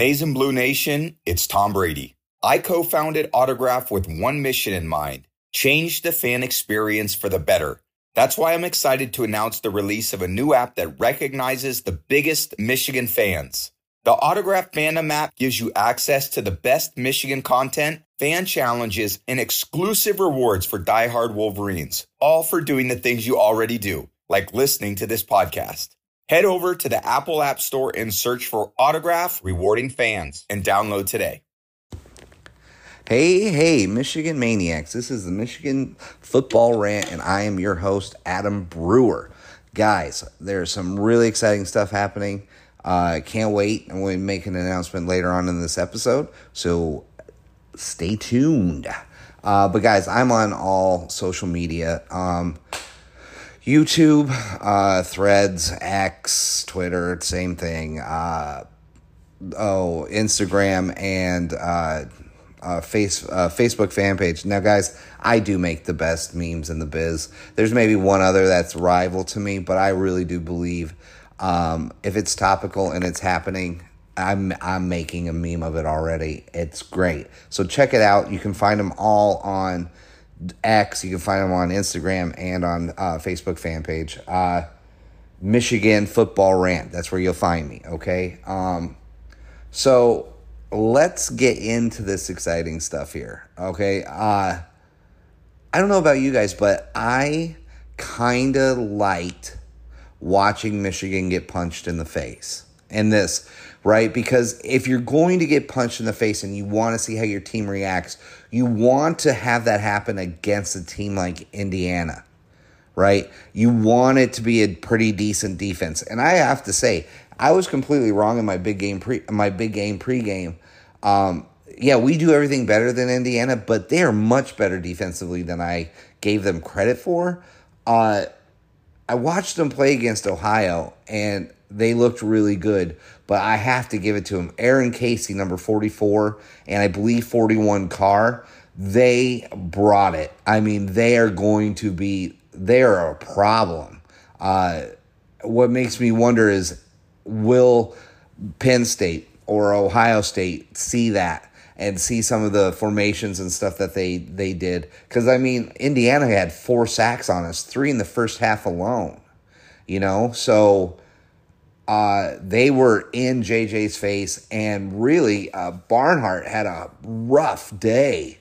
And Blue Nation, it's Tom Brady. I co founded Autograph with one mission in mind change the fan experience for the better. That's why I'm excited to announce the release of a new app that recognizes the biggest Michigan fans. The Autograph Fandom app gives you access to the best Michigan content, fan challenges, and exclusive rewards for diehard Wolverines, all for doing the things you already do, like listening to this podcast. Head over to the Apple App Store and search for Autograph Rewarding Fans and download today. Hey, hey, Michigan Maniacs. This is the Michigan Football Rant, and I am your host, Adam Brewer. Guys, there's some really exciting stuff happening. I uh, can't wait. I'm going to make an announcement later on in this episode, so stay tuned. Uh, but, guys, I'm on all social media. Um, YouTube, uh, Threads, X, Twitter, same thing. Uh, oh, Instagram and uh, uh, face uh, Facebook fan page. Now, guys, I do make the best memes in the biz. There's maybe one other that's rival to me, but I really do believe um, if it's topical and it's happening, I'm I'm making a meme of it already. It's great. So check it out. You can find them all on X. You can find them on Instagram and on uh, Facebook fan page. Uh, Michigan Football Rant. That's where you'll find me. Okay. Um, so let's get into this exciting stuff here. Okay. Uh, I don't know about you guys, but I kind of liked watching Michigan get punched in the face. And this, right? Because if you're going to get punched in the face and you want to see how your team reacts, you want to have that happen against a team like Indiana, right? You want it to be a pretty decent defense. And I have to say, I was completely wrong in my big game pre my big game pregame. Um, yeah, we do everything better than Indiana, but they are much better defensively than I gave them credit for. Uh, I watched them play against Ohio, and they looked really good, but I have to give it to them. Aaron Casey, number 44, and I believe 41 Carr, they brought it. I mean, they are going to be, they are a problem. Uh, what makes me wonder is will Penn State or Ohio State see that? And see some of the formations and stuff that they they did because I mean Indiana had four sacks on us, three in the first half alone. You know, so uh, they were in JJ's face, and really, uh, Barnhart had a rough day.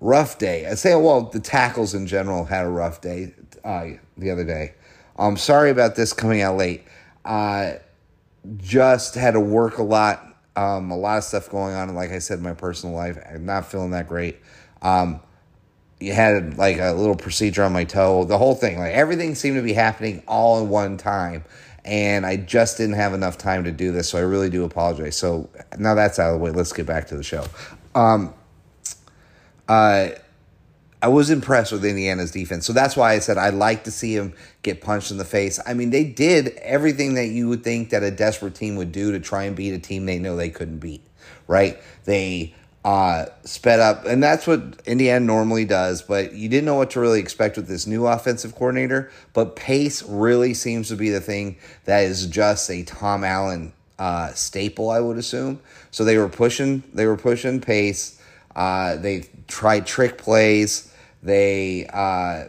Rough day. I'd say, well, the tackles in general had a rough day uh, the other day. I'm um, sorry about this coming out late. Uh, just had to work a lot, um, a lot of stuff going on. Like I said, my personal life, I'm not feeling that great. Um, you had like a little procedure on my toe, the whole thing, like everything seemed to be happening all in one time and I just didn't have enough time to do this, so I really do apologize. So now that's out of the way. Let's get back to the show. Um, uh, I was impressed with Indiana's defense, so that's why I said I'd like to see him get punched in the face. I mean, they did everything that you would think that a desperate team would do to try and beat a team they know they couldn't beat. Right? They uh, sped up, and that's what Indiana normally does. But you didn't know what to really expect with this new offensive coordinator. But pace really seems to be the thing that is just a Tom Allen uh, staple, I would assume. So they were pushing, they were pushing pace. Uh, they tried trick plays. They uh,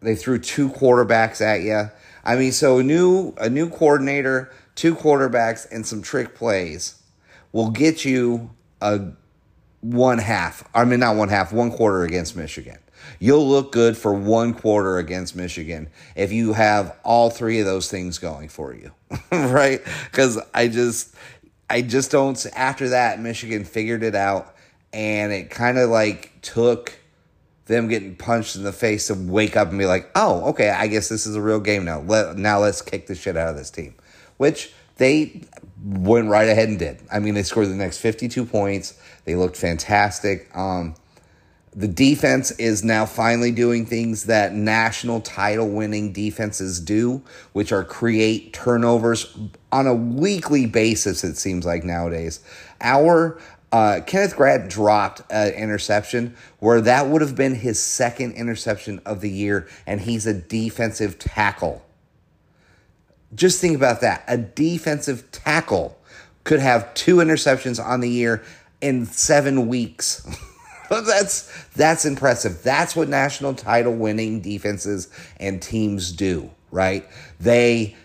they threw two quarterbacks at you. I mean, so a new a new coordinator, two quarterbacks, and some trick plays will get you a one half. I mean, not one half, one quarter against Michigan. You'll look good for one quarter against Michigan if you have all three of those things going for you, right? Because I just, I just don't. After that, Michigan figured it out, and it kind of like took them getting punched in the face to wake up and be like, "Oh, okay, I guess this is a real game now. Let now let's kick the shit out of this team," which they went right ahead and did. I mean, they scored the next 52 points. They looked fantastic. Um, the defense is now finally doing things that national title winning defenses do, which are create turnovers on a weekly basis, it seems like nowadays. Our uh, Kenneth Grant dropped an interception where that would have been his second interception of the year, and he's a defensive tackle. Just think about that. A defensive tackle could have two interceptions on the year in seven weeks. that's that's impressive. That's what national title winning defenses and teams do, right? They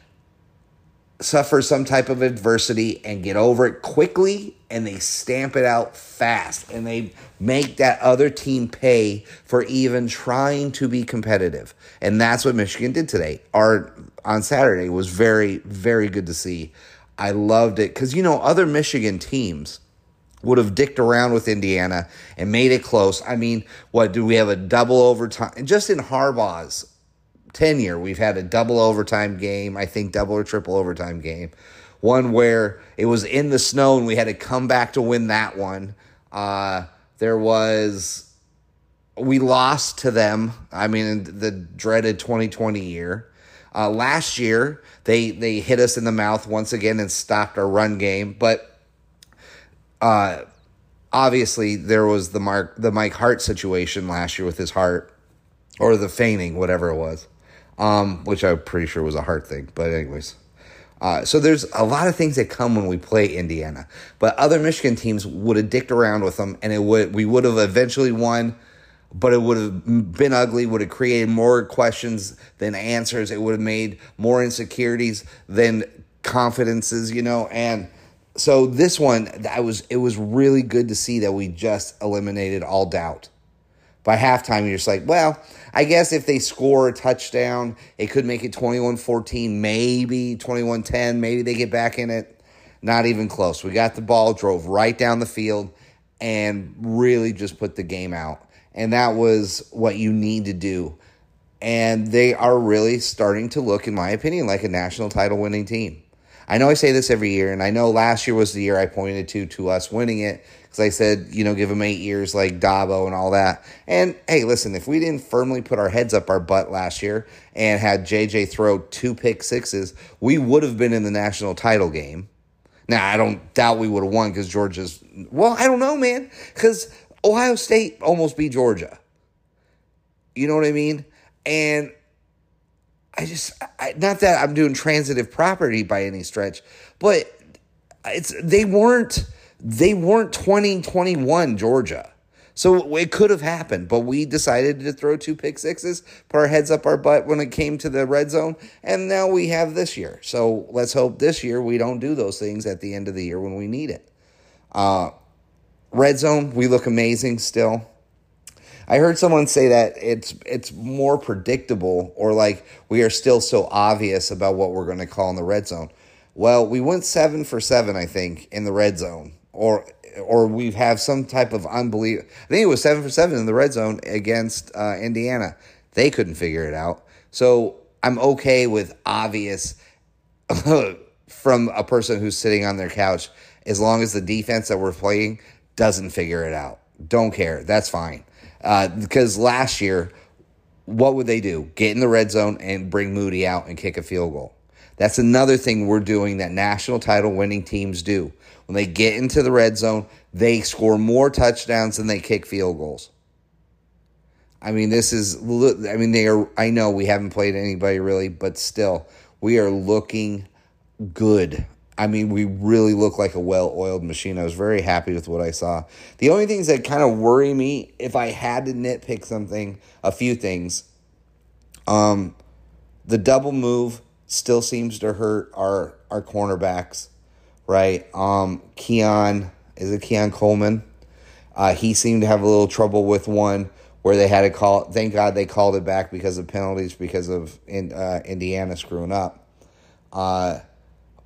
suffer some type of adversity and get over it quickly and they stamp it out fast and they make that other team pay for even trying to be competitive. And that's what Michigan did today. Our on Saturday was very very good to see. I loved it cuz you know other Michigan teams would have dicked around with Indiana and made it close. I mean, what do we have a double overtime just in Harbaugh's tenure, we've had a double overtime game, I think double or triple overtime game. One where it was in the snow and we had to come back to win that one. Uh, there was, we lost to them. I mean, the dreaded 2020 year. Uh, last year, they they hit us in the mouth once again and stopped our run game. But uh, obviously, there was the Mark the Mike Hart situation last year with his heart or the feigning, whatever it was um, which I'm pretty sure was a hard thing. But anyways, uh, so there's a lot of things that come when we play Indiana. But other Michigan teams would have dicked around with them, and it would we would have eventually won. But it would have been ugly. Would have created more questions than answers. It would have made more insecurities than confidences. You know, and so this one, I was it was really good to see that we just eliminated all doubt. By halftime, you're just like, well, I guess if they score a touchdown, it could make it 21 14, maybe 21 10. Maybe they get back in it. Not even close. We got the ball, drove right down the field, and really just put the game out. And that was what you need to do. And they are really starting to look, in my opinion, like a national title winning team. I know I say this every year, and I know last year was the year I pointed to to us winning it because I said, you know, give them eight years like Dabo and all that. And hey, listen, if we didn't firmly put our heads up our butt last year and had JJ throw two pick sixes, we would have been in the national title game. Now, I don't doubt we would have won because Georgia's, well, I don't know, man, because Ohio State almost beat Georgia. You know what I mean? And I just, I, not that I'm doing transitive property by any stretch, but it's, they weren't they weren't 2021 Georgia. So it could have happened, but we decided to throw two pick sixes, put our heads up our butt when it came to the red zone, and now we have this year. So let's hope this year we don't do those things at the end of the year when we need it. Uh, red zone, we look amazing still. I heard someone say that it's it's more predictable, or like we are still so obvious about what we're going to call in the red zone. Well, we went seven for seven, I think, in the red zone or or we have some type of unbelief. I think it was seven for seven in the red zone against uh, Indiana. They couldn't figure it out. So I'm okay with obvious from a person who's sitting on their couch as long as the defense that we're playing doesn't figure it out. Don't care. That's fine. Uh, because last year, what would they do? Get in the red zone and bring Moody out and kick a field goal. That's another thing we're doing that national title winning teams do. When they get into the red zone, they score more touchdowns than they kick field goals. I mean, this is, I mean, they are, I know we haven't played anybody really, but still, we are looking good. I mean, we really look like a well oiled machine. I was very happy with what I saw. The only things that kind of worry me, if I had to nitpick something, a few things, um, the double move still seems to hurt our, our cornerbacks right? Um, Keon, is it Keon Coleman? Uh, he seemed to have a little trouble with one where they had to call. Thank God they called it back because of penalties because of in, uh, Indiana screwing up. Uh,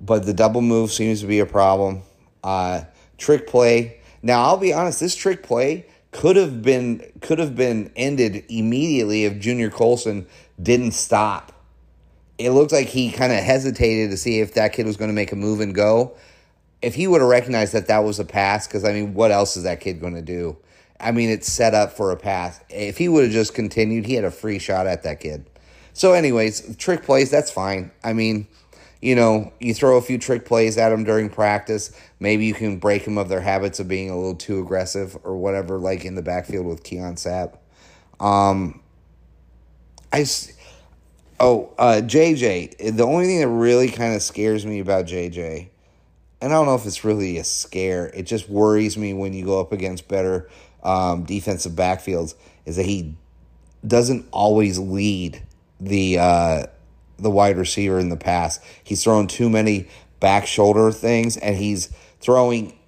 but the double move seems to be a problem. Uh, trick play. Now I'll be honest. This trick play could have been could have been ended immediately if Junior Colson didn't stop. It looked like he kind of hesitated to see if that kid was going to make a move and go if he would have recognized that that was a pass, because I mean, what else is that kid going to do? I mean, it's set up for a pass. If he would have just continued, he had a free shot at that kid. So, anyways, trick plays, that's fine. I mean, you know, you throw a few trick plays at them during practice. Maybe you can break them of their habits of being a little too aggressive or whatever, like in the backfield with Keon Sabb. Um, I, oh, uh, JJ. The only thing that really kind of scares me about JJ and I don't know if it's really a scare. It just worries me when you go up against better um, defensive backfields. Is that he doesn't always lead the uh, the wide receiver in the pass. He's throwing too many back shoulder things, and he's throwing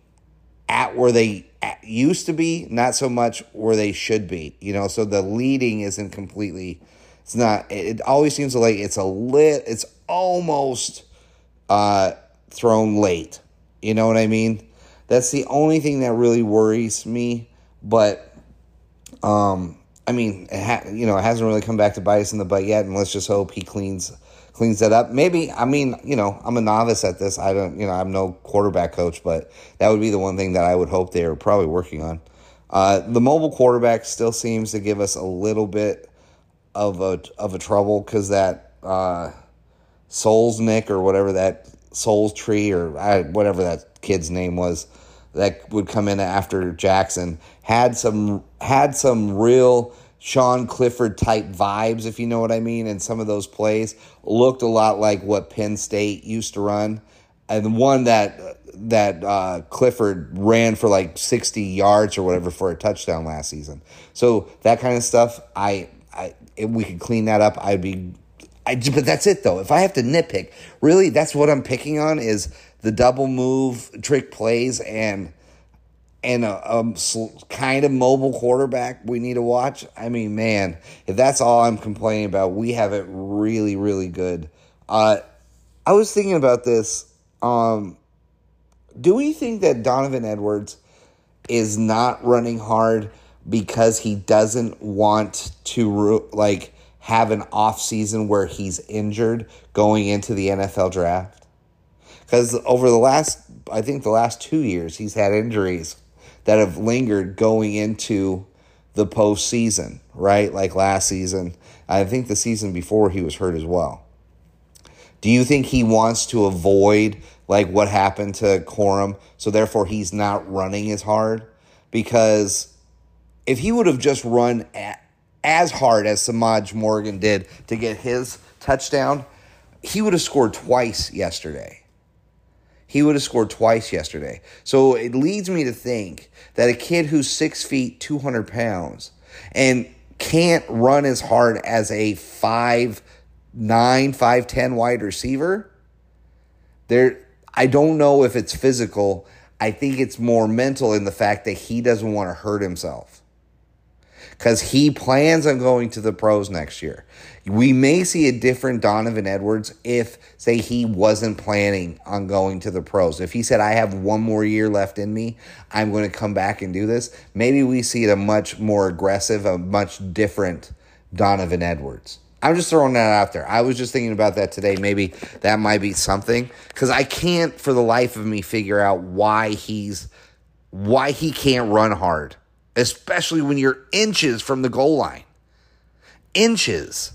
at where they used to be, not so much where they should be. You know, so the leading isn't completely. It's not. It always seems like it's a lit. It's almost uh, thrown late. You know what I mean? That's the only thing that really worries me. But, um, I mean, it ha- you know, it hasn't really come back to bite us in the butt yet, and let's just hope he cleans cleans that up. Maybe, I mean, you know, I'm a novice at this. I don't, you know, I'm no quarterback coach, but that would be the one thing that I would hope they're probably working on. Uh, the mobile quarterback still seems to give us a little bit of a of a trouble because that uh, Souls Nick or whatever that Souls Tree or I, whatever that kid's name was that would come in after Jackson had some had some real Sean Clifford type vibes, if you know what I mean, and some of those plays looked a lot like what Penn State used to run, and one that that uh, Clifford ran for like sixty yards or whatever for a touchdown last season. So that kind of stuff, I, I if we could clean that up, I'd be. I, but that's it though. If I have to nitpick, really, that's what I'm picking on is the double move trick plays and and a, a, kind of mobile quarterback we need to watch. I mean, man, if that's all I'm complaining about, we have it really, really good. Uh, I was thinking about this. Um, do we think that Donovan Edwards is not running hard because he doesn't want to like have an off season where he's injured going into the NFL draft? Because over the last, I think the last two years, he's had injuries that have lingered going into the postseason, right? Like last season. I think the season before he was hurt as well. Do you think he wants to avoid like what happened to Corum, so therefore he's not running as hard? Because if he would have just run as hard as Semaj Morgan did to get his touchdown, he would have scored twice yesterday he would have scored twice yesterday. So it leads me to think that a kid who's six feet, 200 pounds, and can't run as hard as a five nine, five ten wide receiver, there I don't know if it's physical. I think it's more mental in the fact that he doesn't want to hurt himself because he plans on going to the pros next year. We may see a different Donovan Edwards if, say, he wasn't planning on going to the pros. If he said, I have one more year left in me, I'm going to come back and do this, maybe we see a much more aggressive, a much different Donovan Edwards. I'm just throwing that out there. I was just thinking about that today. Maybe that might be something because I can't, for the life of me, figure out why he's why he can't run hard especially when you're inches from the goal line. Inches.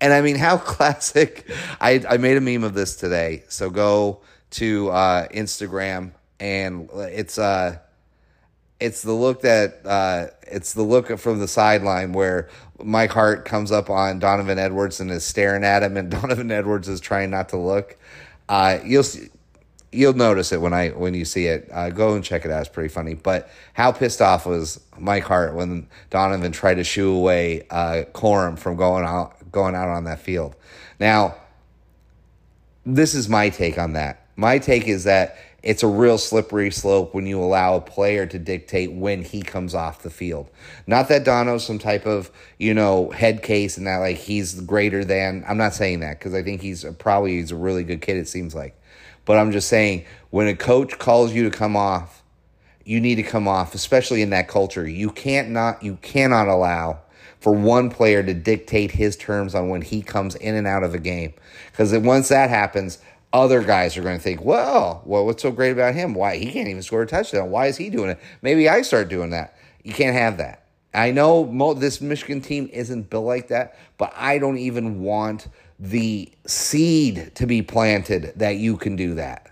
And I mean, how classic. I, I made a meme of this today. So go to uh, Instagram and it's uh it's the look that uh it's the look from the sideline where Mike Hart comes up on Donovan Edwards and is staring at him and Donovan Edwards is trying not to look. Uh you'll see you'll notice it when I when you see it. Uh, go and check it out; it's pretty funny. But how pissed off was Mike Hart when Donovan tried to shoo away uh, Corum from going out going out on that field? Now, this is my take on that. My take is that it's a real slippery slope when you allow a player to dictate when he comes off the field. Not that Dono's some type of, you know, head case and that like he's greater than. I'm not saying that because I think he's probably he's a really good kid it seems like. But I'm just saying, when a coach calls you to come off, you need to come off, especially in that culture. You can't not, you cannot allow for one player to dictate his terms on when he comes in and out of a game. Because once that happens, other guys are going to think, well, well, what's so great about him? Why he can't even score a touchdown? Why is he doing it? Maybe I start doing that. You can't have that. I know this Michigan team isn't built like that, but I don't even want the seed to be planted that you can do that.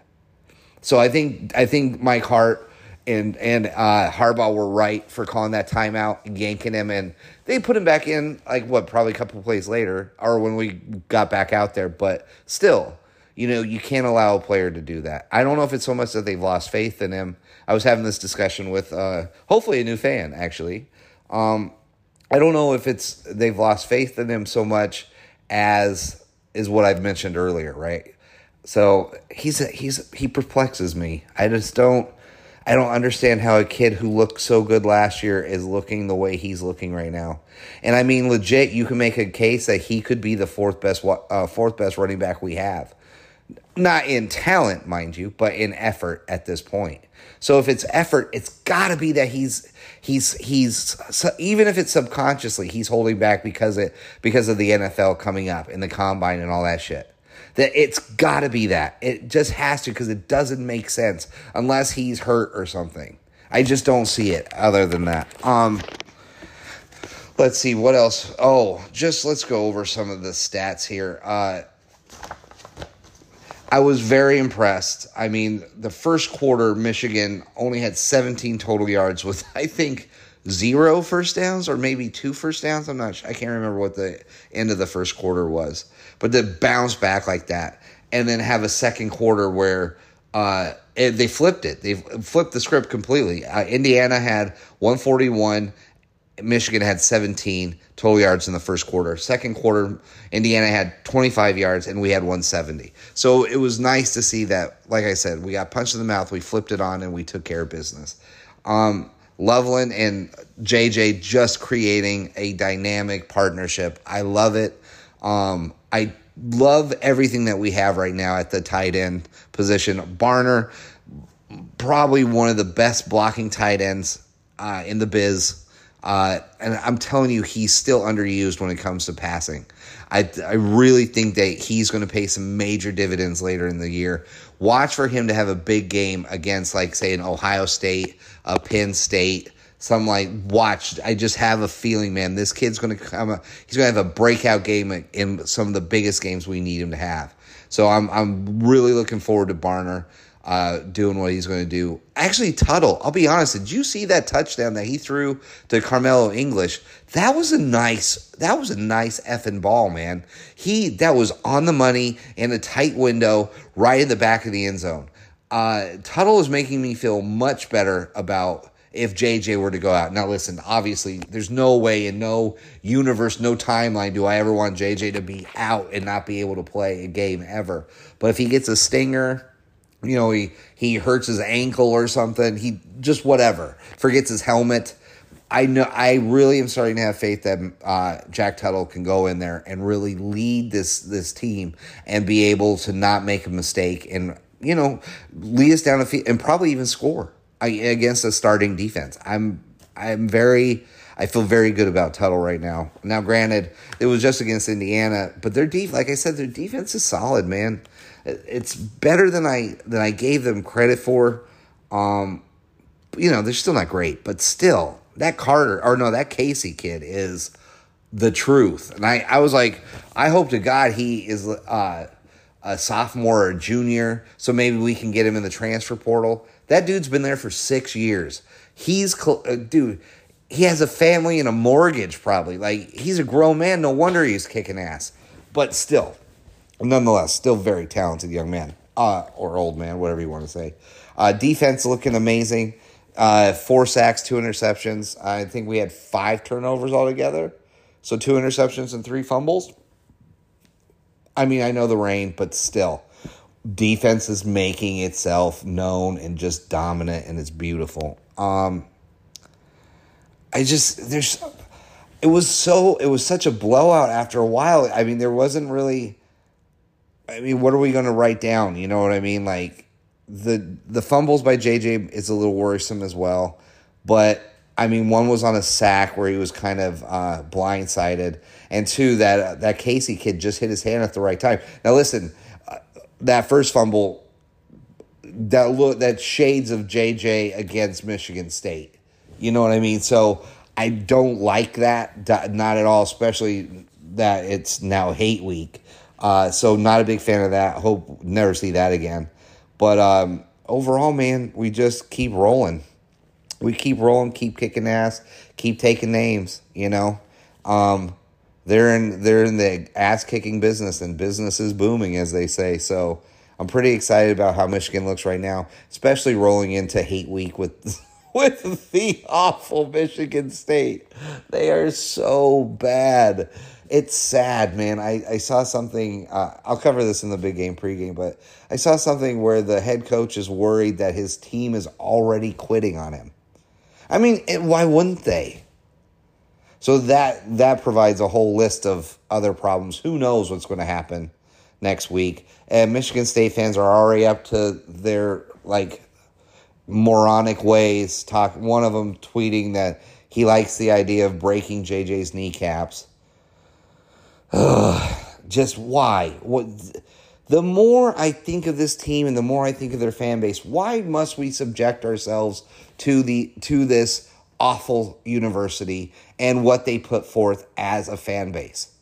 So I think I think Mike Hart and and uh, Harbaugh were right for calling that timeout yanking him, and they put him back in like what probably a couple plays later or when we got back out there. But still, You know, you can't allow a player to do that. I don't know if it's so much that they've lost faith in him. I was having this discussion with uh, hopefully a new fan actually. Um, I don't know if it's they've lost faith in him so much as is what I've mentioned earlier, right? So he's a, he's he perplexes me. I just don't I don't understand how a kid who looked so good last year is looking the way he's looking right now. And I mean, legit, you can make a case that he could be the fourth best uh, fourth best running back we have. Not in talent, mind you, but in effort at this point. So if it's effort, it's got to be that he's he's he's so even if it's subconsciously he's holding back because it because of the NFL coming up and the combine and all that shit. That it's got to be that. It just has to because it doesn't make sense unless he's hurt or something. I just don't see it other than that. Um let's see what else. Oh, just let's go over some of the stats here. Uh I was very impressed. I mean, the first quarter, Michigan only had 17 total yards with, I think, zero first downs or maybe two first downs. I'm not sure. I can't remember what the end of the first quarter was. But to bounce back like that and then have a second quarter where uh, they flipped it. They flipped the script completely. Uh, Indiana had 141 Michigan had 17 total yards in the first quarter. Second quarter, Indiana had 25 yards and we had 170. So it was nice to see that, like I said, we got punched in the mouth, we flipped it on, and we took care of business. Um, Loveland and JJ just creating a dynamic partnership. I love it. Um, I love everything that we have right now at the tight end position. Barner, probably one of the best blocking tight ends uh, in the biz uh, and I'm telling you, he's still underused when it comes to passing. I, I really think that he's going to pay some major dividends later in the year. Watch for him to have a big game against, like, say, an Ohio State, a Penn State, some like watch. I just have a feeling, man, this kid's going to come. He's going to have a breakout game in some of the biggest games we need him to have. So I'm I'm really looking forward to Barner uh, doing what he's going to do. Actually, Tuttle, I'll be honest, did you see that touchdown that he threw to Karmello English? That was a nice, that was a nice effing ball, man. He, that was on the money in a tight window right in the back of the end zone. Uh, Tuttle is making me feel much better about if JJ were to go out. Now, listen, obviously, there's no way in no universe, no timeline do I ever want JJ to be out and not be able to play a game ever. But if he gets a stinger, you know, he he hurts his ankle or something. He just whatever forgets his helmet. I know. I really am starting to have faith that uh, Jack Tuttle can go in there and really lead this this team and be able to not make a mistake and you know lead us down a field and probably even score against a starting defense. I'm I'm very. I feel very good about Tuttle right now. Now, granted, it was just against Indiana, but their def, like I said, their defense is solid, man. It's better than I than I gave them credit for. Um, you know, they're still not great, but still, that Carter or no, that Casey kid is the truth. And I, I was like, I hope to God he is uh, a sophomore or a junior, so maybe we can get him in the transfer portal. That dude's been there for six years. He's uh, dude. He has a family and a mortgage, probably. Like he's a grown man. No wonder he's kicking ass. But still, nonetheless, still very talented young man, uh, or old man, whatever you want to say. Uh, defense looking amazing. Uh, four sacks, two interceptions. I think we had five turnovers altogether. So two interceptions and three fumbles. I mean, I know the rain, but still, defense is making itself known and just dominant, and it's beautiful. Um, I just there's, it was so it was such a blowout after a while. I mean, there wasn't really I mean, what are we going to write down? You know what I mean? Like the the fumbles by JJ is a little worrisome as well, but I mean, one was on a sack where he was kind of uh, blindsided, and two that that Casey kid just hit his hand at the right time. Now, listen, uh, that first fumble, that look that shades of JJ against Michigan State. You know what I mean? So I don't like that, not at all, especially that it's now hate week. Uh, so not a big fan of that. Hope never see that again. But um, overall, man, we just keep rolling. We keep rolling, keep kicking ass, keep taking names. You know, um, they're in they're in the ass kicking business, and business is booming, as they say. So I'm pretty excited about how Michigan looks right now, especially rolling into hate week with. with the awful Michigan State. They are so bad. It's sad, man. I, I saw something, uh, I'll cover this in the big game pregame, but I saw something where the head coach is worried that his team is already quitting on him. I mean, why wouldn't they? So that that provides a whole list of other problems. Who knows what's going to happen next week? And Michigan State fans are already up to their like moronic ways. Talk one of them tweeting that he likes the idea of breaking JJ's kneecaps. Ugh, just why? What? The more I think of this team and the more I think of their fan base, why must we subject ourselves to the to this awful university and what they put forth as a fan base?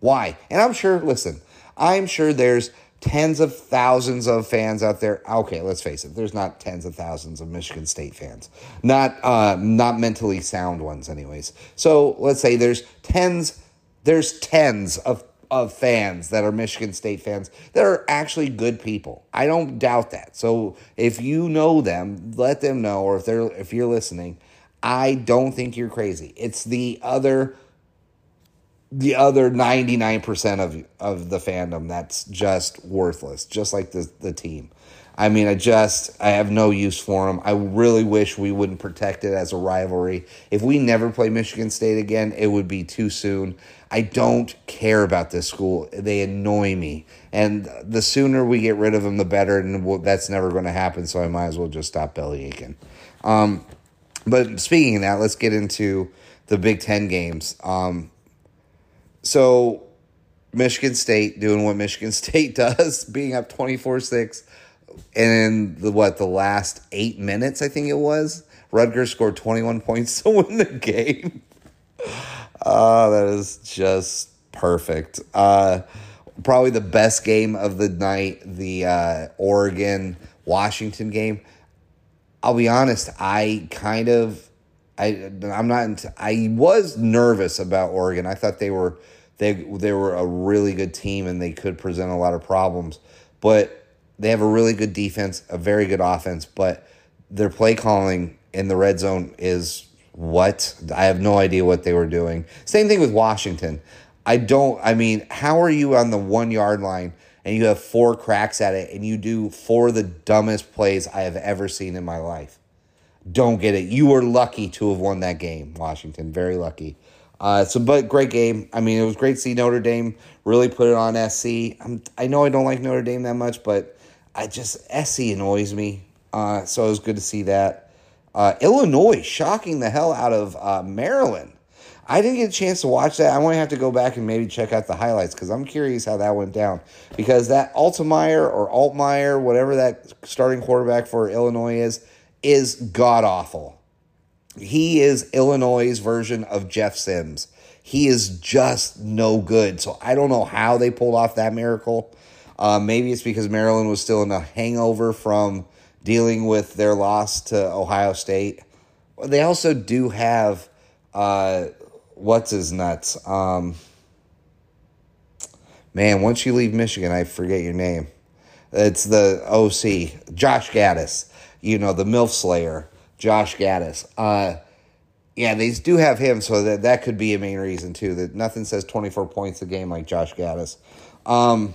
Why? And I'm sure. Listen, I'm sure there's tens of thousands of fans out there. Okay, let's face it. There's not tens of thousands of Michigan State fans. Not uh, not mentally sound ones, anyways. So let's say there's tens. There's tens of of fans that are Michigan State fans that are actually good people. I don't doubt that. So if you know them, let them know, or if they're if you're listening, I don't think you're crazy. It's the other the other 99% of of the fandom that's just worthless just like the the team i mean i just i have no use for them i really wish we wouldn't protect it as a rivalry. If we never play michigan state again it would be too soon. I don't care about this school. They annoy me. And the sooner we get rid of them the better and that's never going to happen so i might as well just stop belly aching um, but speaking of that let's get into the big ten games. Um, so Michigan State doing what Michigan State does, being up 24-6 and the what the last 8 minutes I think it was, Rutgers scored 21 points to win the game. Oh, that is just perfect. Uh, probably the best game of the night, the uh, Oregon Washington game. I'll be honest, I kind of I I'm not I was nervous about Oregon. I thought they were they they were a really good team and they could present a lot of problems. But they have a really good defense, a very good offense, but their play calling in the red zone is what? I have no idea what they were doing. Same thing with Washington. I don't I mean, how are you on the 1 yard line and you have four cracks at it and you do four of the dumbest plays I have ever seen in my life? Don't get it. You were lucky to have won that game, Washington. Very lucky. Uh, so, but great game. I mean, it was great to see Notre Dame really put it on SC. I'm, I know I don't like Notre Dame that much, but I just SC annoys me. Uh, so it was good to see that. Uh, Illinois shocking the hell out of uh, Maryland. I didn't get a chance to watch that. I'm going to have to go back and maybe check out the highlights because I'm curious how that went down. Because that Altmyer or Altmyer, whatever that starting quarterback for Illinois is, is god awful. He is Illinois' version of Jeff Sims. He is just no good. So I don't know how they pulled off that miracle. Uh, maybe it's because Maryland was still in a hangover from dealing with their loss to Ohio State. They also do have uh, what's his nuts. Um, man, once you leave Michigan, I forget your name. It's the OC, Josh Gattis. You know the MILF Slayer. Josh Gattis. Uh, yeah, they do have him, so that that could be a main reason too. That nothing says twenty four points a game like Josh Gattis. Um,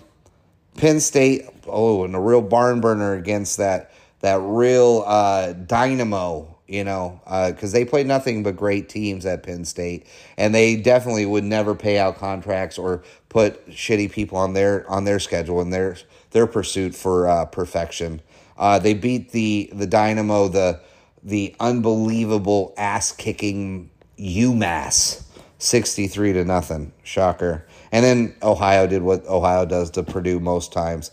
Penn State, oh, and a real barn burner against that that real uh, dynamo, you know, because uh, they play nothing but great teams at Penn State, and they definitely would never pay out contracts or put shitty people on their on their schedule in their their pursuit for uh, perfection. Uh, they beat the the Dynamo the the unbelievable ass kicking UMass 63 to nothing. Shocker. And then Ohio did what Ohio does to Purdue most times.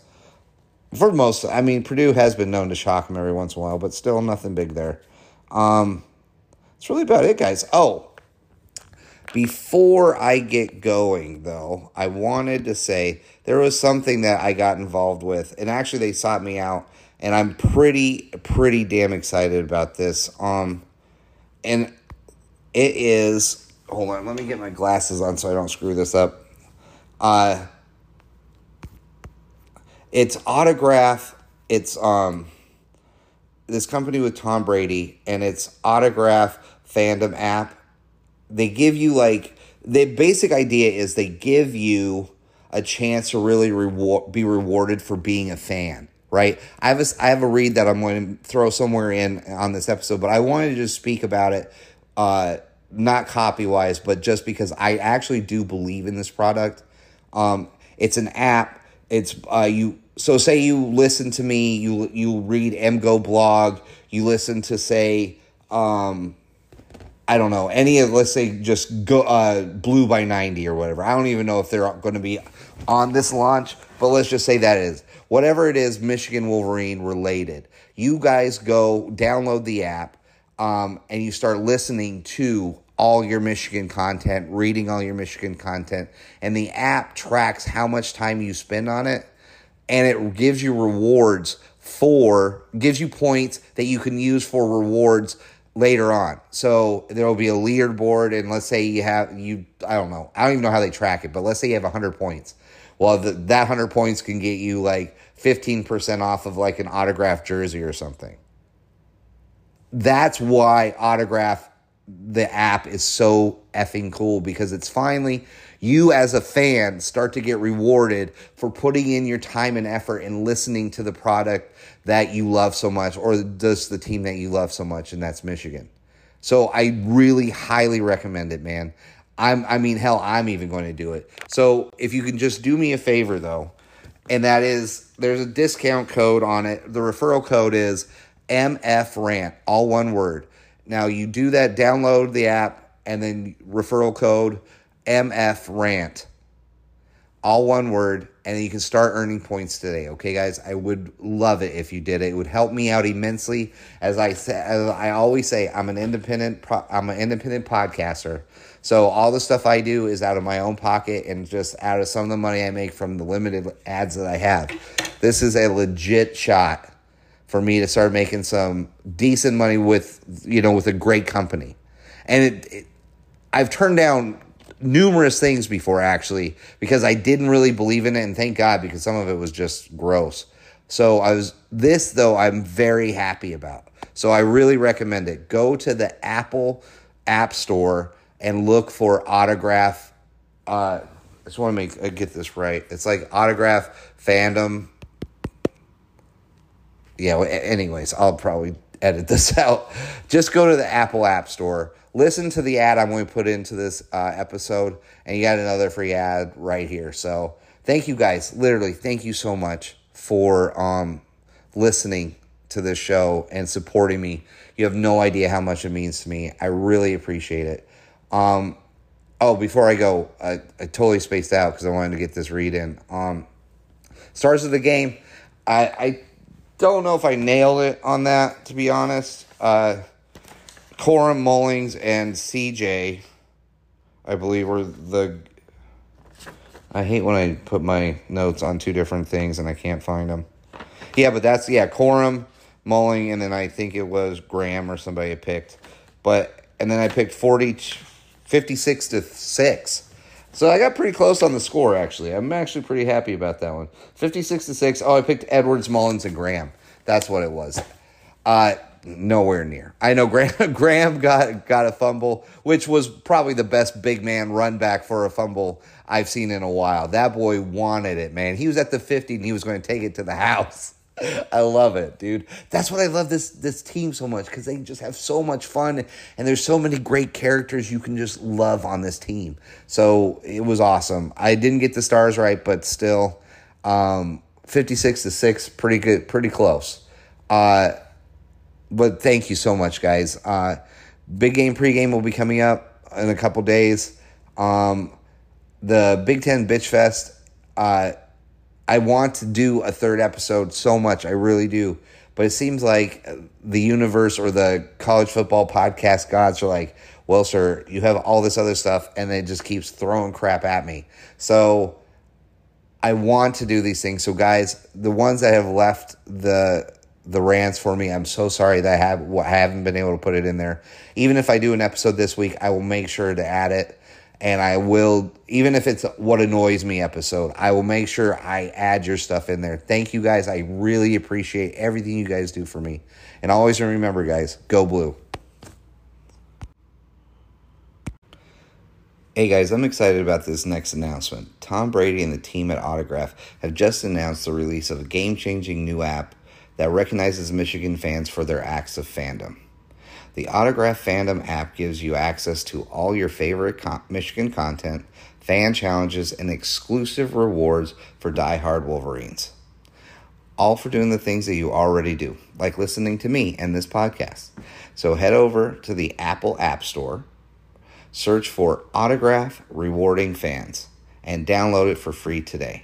For most, I mean, Purdue has been known to shock them every once in a while, but still nothing big there. Um, that's really about it, guys. Oh, before I get going, though, I wanted to say there was something that I got involved with, and actually they sought me out and I'm pretty pretty damn excited about this. Um, and it is hold on, let me get my glasses on so I don't screw this up. Uh, it's autograph. It's um, this company with Tom Brady, and it's autograph fandom app. They give you like the basic idea is they give you a chance to really reward be rewarded for being a fan right i have a, I have a read that i'm going to throw somewhere in on this episode but i wanted to just speak about it uh, not copy wise but just because i actually do believe in this product um, it's an app it's uh, you so say you listen to me you you read MGoBlog you listen to say um, I don't know any of let's say just go uh, blue by 90 or whatever. I don't even know if they're going to be on this launch, but let's just say that is whatever it is Michigan Wolverine related. You guys go download the app um, and you start listening to all your Michigan content, reading all your Michigan content, and the app tracks how much time you spend on it and it gives you rewards for gives you points that you can use for rewards later on. So there will be a leaderboard, and let's say you have you I don't know I don't even know how they track it, but let's say you have hundred points. Well, the, that hundred points can get you like fifteen percent off of like an autographed jersey or something. That's why autograph the app is so effing cool because it's finally you as a fan start to get rewarded for putting in your time and effort and listening to the product that you love so much or just the team that you love so much and that's Michigan. So I really highly recommend it, man. I'm I mean hell, I'm even going to do it. So if you can just do me a favor though, and that is there's a discount code on it. The referral code is MF rant, all one word. Now you do that, download the app, and then referral code MF rant, all one word, and you can start earning points today. Okay, guys, I would love it if you did it. It would help me out immensely. As I say, as I always say, I'm an independent. I'm an independent podcaster. So all the stuff I do is out of my own pocket and just out of some of the money I make from the limited ads that I have. This is a legit shot for me to start making some decent money with you know with a great company. And it, it, i've turned down numerous things before actually because i didn't really believe in it and thank god because some of it was just gross. So i was this though i'm very happy about. So i really recommend it. Go to the apple app store and look for autograph uh, i just want to make uh, get this right. It's like autograph fandom yeah, anyways, I'll probably edit this out. Just go to the Apple App Store, listen to the ad I'm going to put into this uh, episode, and you got another free ad right here. So thank you guys. Literally, thank you so much for um, listening to this show and supporting me. You have no idea how much it means to me. I really appreciate it. Um, oh, before I go, I, I totally spaced out because I wanted to get this read in. Um, stars of the game. I, I don't know if I nailed it on that, to be honest. Uh, Corum Mullings and CJ, I believe, were the. I hate when I put my notes on two different things and I can't find them. Yeah, but that's, yeah, Corum, Mulling, and then I think it was Graham or somebody picked. But, and then I picked 40, 56 to 6. So I got pretty close on the score, actually. I'm actually pretty happy about that one. 56 to 6. Oh, I picked Edwards, Mullins, and Graham. That's what it was. Uh, nowhere near. I know Graham, Graham got, got a fumble, which was probably the best big man run back for a fumble I've seen in a while. That boy wanted it, man. He was at the 50 and he was going to take it to the house. I love it, dude. That's what I love this this team so much because they just have so much fun and there's so many great characters you can just love on this team. So it was awesome. I didn't get the stars right, but still, um, fifty six to six, pretty good, pretty close. Uh, but thank you so much, guys. Uh, big game pregame will be coming up in a couple days. Um, the Big Ten Bitch Fest. Uh, I want to do a third episode so much. I really do. But it seems like the universe or the college football podcast gods are like, well, sir, you have all this other stuff, and it just keeps throwing crap at me. So I want to do these things. So, guys, the ones that have left the the rants for me. I'm so sorry that I have I haven't been able to put it in there. Even if I do an episode this week, I will make sure to add it and I will even if it's what annoys me episode, I will make sure I add your stuff in there. Thank you guys. I really appreciate everything you guys do for me. And always remember guys, go blue. Hey guys, I'm excited about this next announcement. Tom Brady and the team at Autograph have just announced the release of a game changing new app that recognizes Michigan fans for their acts of fandom. The Autograph Fandom app gives you access to all your favorite con- Michigan content, fan challenges, and exclusive rewards for die-hard Wolverines. All for doing the things that you already do, like listening to me and this podcast. So head over to the Apple App Store, search for Autograph Rewarding Fans, and download it for free today.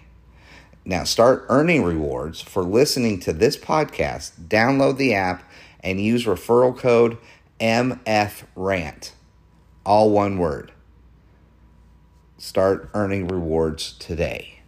Now start earning rewards for listening to this podcast. Download the app and use referral code MF Rant. All one word. Start earning rewards today.